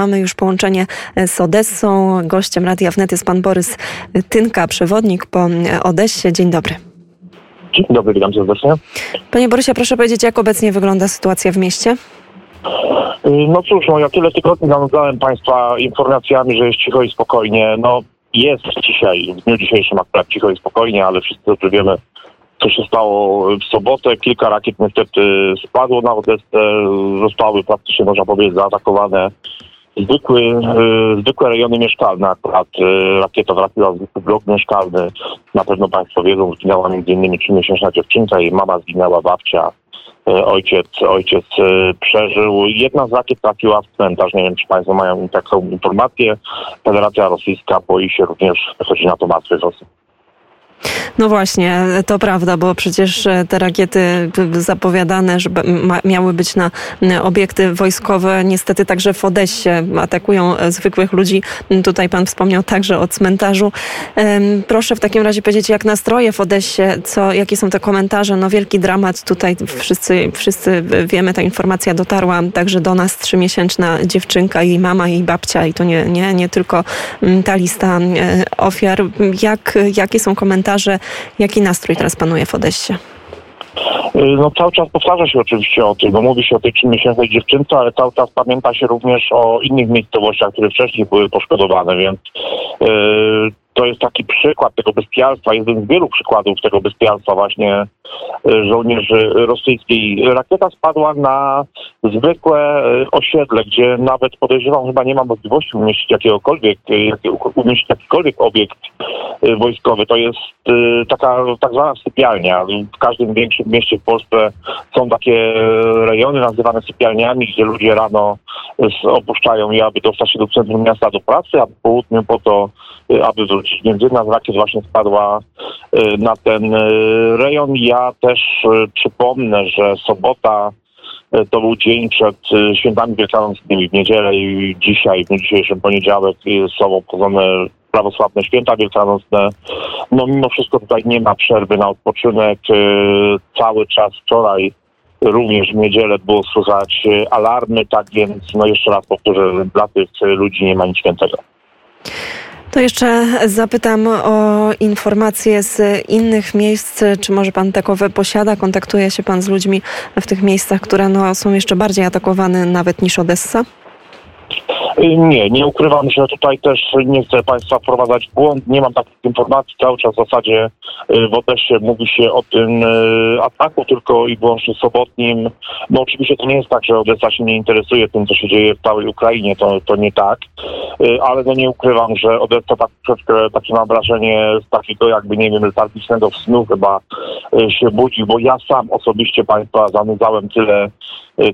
Mamy już połączenie z Odessą. Gościem Radia Wnet jest pan Borys Tynka, przewodnik po Odessie. Dzień dobry. Dzień dobry, witam serdecznie. Panie Borysie, proszę powiedzieć, jak obecnie wygląda sytuacja w mieście? No cóż, no ja tyle tygodni zanudzałem Państwa informacjami, że jest cicho i spokojnie. No jest dzisiaj, w dniu dzisiejszym akurat cicho i spokojnie, ale wszyscy dobrze wiemy, co się stało w sobotę. Kilka rakiet niestety spadło na Odessę, zostały praktycznie, można powiedzieć, zaatakowane zwykły, y, zwykłe rejony mieszkalne akurat. Y, rakieta trafiła w zwykły blok mieszkalny. Na pewno Państwo wiedzą, zginęła między innymi trzymiesięczna dziewczynka, jej mama zginęła, babcia. Y, ojciec, ojciec przeżył. Jedna z rakiet trafiła w cmentarz. Nie wiem, czy Państwo mają taką informację. Federacja Rosyjska boi się również wychodzić na to martwy Rosji. No właśnie, to prawda, bo przecież e, te rakiety zapowiadane, że miały być na obiekty wojskowe, niestety także w Odessie atakują e, zwykłych ludzi. Tutaj pan wspomniał także o cmentarzu. Proszę w takim razie powiedzieć, jak nastroje w Odessie, co, jakie są te komentarze? No wielki dramat tutaj, wszyscy, wszyscy wiemy, ta informacja dotarła także do nas, trzymiesięczna dziewczynka, jej mama, jej babcia i to nie, nie, nie tylko ta lista e, ofiar. Jak, jakie są komentarze Jaki nastrój teraz panuje w Odessie? No cały czas powtarza się oczywiście o tym, bo mówi się o tej trzymiesięcznej dziewczynce, ale cały czas pamięta się również o innych miejscowościach, które wcześniej były poszkodowane, więc yy, to jest taki przykład tego bestialstwa, jeden z wielu przykładów tego bestialstwa właśnie e, żołnierzy rosyjskiej. Rakieta spadła na zwykłe e, osiedle, gdzie nawet podejrzewam, chyba nie ma możliwości umieścić jakiegokolwiek, umieścić jakikolwiek obiekt wojskowy. To jest taka tak zwana sypialnia. W każdym większym mieście w Polsce są takie rejony nazywane sypialniami, gdzie ludzie rano opuszczają je, aby dostać się do centrum miasta do pracy, a po południu po to, aby wrócić. Więc jedna z rakiet właśnie spadła y, na ten y, rejon. Ja też y, przypomnę, że sobota to był dzień przed świętami wielkanocnymi w niedzielę i dzisiaj, w dzisiejszym poniedziałek są obchodzone prawosławne święta wielkanocne. No mimo wszystko tutaj nie ma przerwy na odpoczynek. Cały czas wczoraj również w niedzielę było słychać alarmy, tak więc no jeszcze raz powtórzę, dla tych ludzi nie ma nic świętego. To jeszcze zapytam o informacje z innych miejsc. Czy może pan takowe posiada? Kontaktuje się pan z ludźmi w tych miejscach, które no, są jeszcze bardziej atakowane nawet niż Odessa? Nie, nie ukrywam, że tutaj też nie chcę Państwa wprowadzać w błąd. Nie mam takich informacji. Cały czas w zasadzie y, w Odessie mówi się o tym y, ataku tylko i wyłącznie sobotnim. No oczywiście to nie jest tak, że Odessa się nie interesuje tym, co się dzieje w całej Ukrainie. To, to nie tak. Ale no nie ukrywam, że Odessa tak troszeczkę takie mam wrażenie z takiego jakby, nie wiem, letargicznego snu chyba się budzi, bo ja sam osobiście Państwa zanudzałem tyle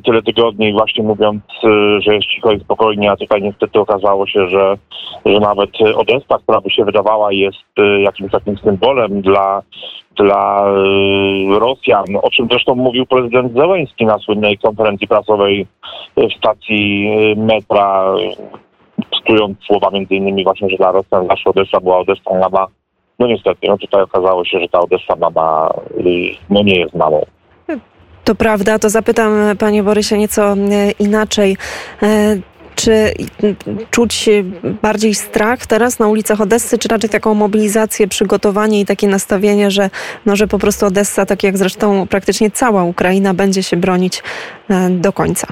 tyle tygodni właśnie mówiąc, y, że jest cicho i spokojnie, a tutaj niestety okazało się, że, że nawet Odessa, która by się wydawała jest y, jakimś takim symbolem dla, dla Rosjan, o czym zresztą mówił prezydent Zełenski na słynnej konferencji prasowej w stacji metra, cytując słowa między innymi właśnie, że dla Rosjan zawsze Odessa była Odessa mama. No niestety, no tutaj okazało się, że ta Odessa mama no nie jest mamą. To prawda, to zapytam panie Borysie nieco e, inaczej. E, czy czuć bardziej strach teraz na ulicach Odessy, czy raczej taką mobilizację, przygotowanie i takie nastawienie, że, no, że po prostu Odessa, tak jak zresztą praktycznie cała Ukraina, będzie się bronić e, do końca?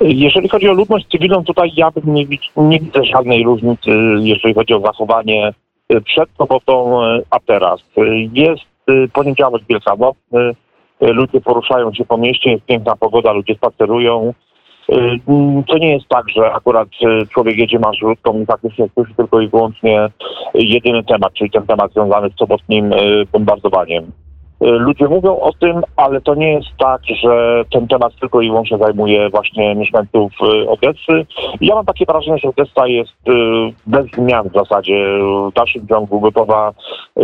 Jeżeli chodzi o ludność cywilną, tutaj ja bym nie, nie widzę żadnej różnicy, jeżeli chodzi o zachowanie przed sobotą, a teraz. Jest poniedziałek wielkanocny, E, ludzie poruszają się po mieście, jest piękna pogoda, ludzie spacerują. E, to nie jest tak, że akurat e, człowiek jedzie marszrutką i faktycznie słyszy tylko i wyłącznie jedyny temat, czyli ten temat związany z sobotnim bombardowaniem. Y, ludzie mówią o tym, ale to nie jest tak, że ten temat tylko i wyłącznie zajmuje właśnie mieszkańców y, Odessy. Ja mam takie wrażenie, że Odessa jest y, bez zmian w zasadzie w dalszym ciągu gotowa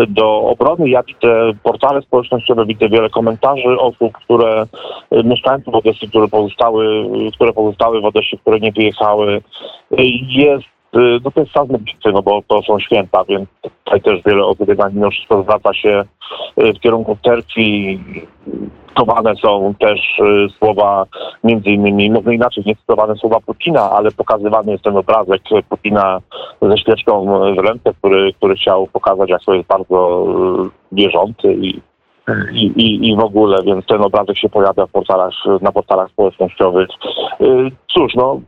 do obrony. Ja widzę portale społecznościowe, widzę wiele komentarzy osób, które mieszkańców Odessy, które pozostały, które pozostały w Odessie, które nie wyjechały. Jest no to jest czas modlitwy, no bo to są święta, więc tutaj też wiele mimo wszystko zwraca się y, w kierunku cerkwi. cytowane są też słowa, między innymi, może inaczej, nie cytowane słowa Putina, ale pokazywany jest ten obrazek Putina ze świeczką w ręce, który, który chciał pokazać, jak to jest bardzo bieżący i i, i, i w ogóle, więc ten obrazek się pojawia w portalach, na portalach społecznościowych. Y, cóż, no,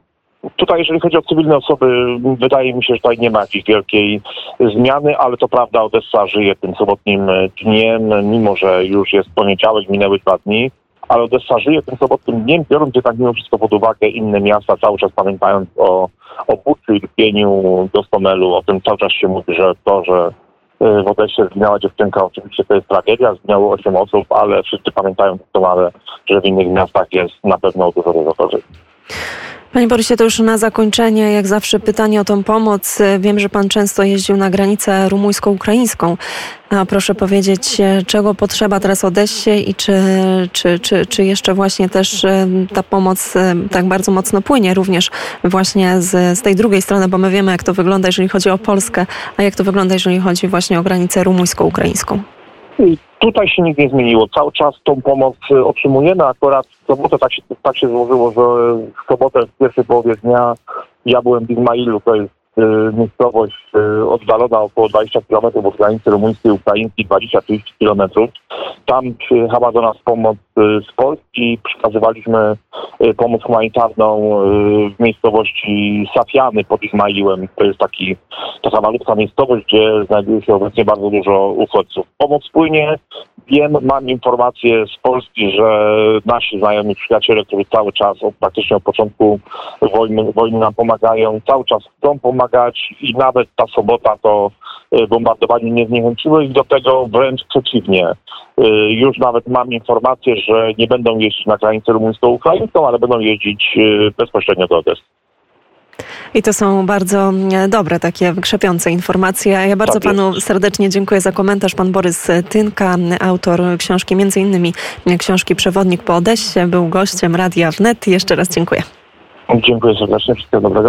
Tutaj, jeżeli chodzi o cywilne osoby, wydaje mi się, że tutaj nie ma jakiejś wielkiej zmiany, ale to prawda, Odessa żyje tym sobotnim dniem, mimo że już jest poniedziałek, minęły dwa dni, ale Odessa żyje tym sobotnim dniem, biorąc jednak mimo wszystko pod uwagę inne miasta, cały czas pamiętając o, o Buczy i Lpieniu, Gostomelu, o tym cały czas się mówi, że to, że w Odessie zginęła dziewczynka. Oczywiście to jest tragedia, zginęło 8 osób, ale wszyscy pamiętają doskonale, że w innych miastach jest na pewno dużo gorzej. Panie Borysie, to już na zakończenie, jak zawsze pytanie o tą pomoc. Wiem, że pan często jeździł na granicę rumuńsko-ukraińską. A proszę powiedzieć, czego potrzeba teraz Odessie i czy, czy, czy, czy jeszcze właśnie też ta pomoc tak bardzo mocno płynie również właśnie z, z tej drugiej strony, bo my wiemy, jak to wygląda, jeżeli chodzi o Polskę, a jak to wygląda, jeżeli chodzi właśnie o granicę rumuńsko-ukraińską. Tutaj się nic nie zmieniło. Cały czas tą pomoc y, otrzymujemy. Akurat w sobotę tak się, tak się złożyło, że w sobotę w pierwszej połowie dnia ja byłem w Izmailu, to jest miejscowość y, oddalona około 20 km od granicy rumuńskiej ukraińskiej, 20-30 km. Tam przyjechała do nas pomoc z Polski. Przekazywaliśmy pomoc humanitarną w miejscowości Safiany pod Izmaiłem. To jest taki, taka malutka miejscowość, gdzie znajduje się obecnie bardzo dużo uchodźców. Pomoc płynie Wiem, mam informacje z Polski, że nasi znajomi przyjaciele, którzy cały czas, praktycznie od początku wojny, wojny nam pomagają, cały czas chcą pomagać i nawet ta sobota to e, bombardowanie nie zniechęciło ich do tego, wręcz przeciwnie. E, już nawet mam informację, że nie będą jeździć na granicę rumuńsko-ukraińską, ale będą jeździć e, bezpośrednio do Odessy. I to są bardzo dobre, takie wykrzepiące informacje. Ja bardzo tak panu serdecznie dziękuję za komentarz. Pan Borys Tynka, autor książki, między innymi książki Przewodnik po Odessie, był gościem Radia Wnet. Jeszcze raz dziękuję. Dziękuję serdecznie, wszystkiego dobrego.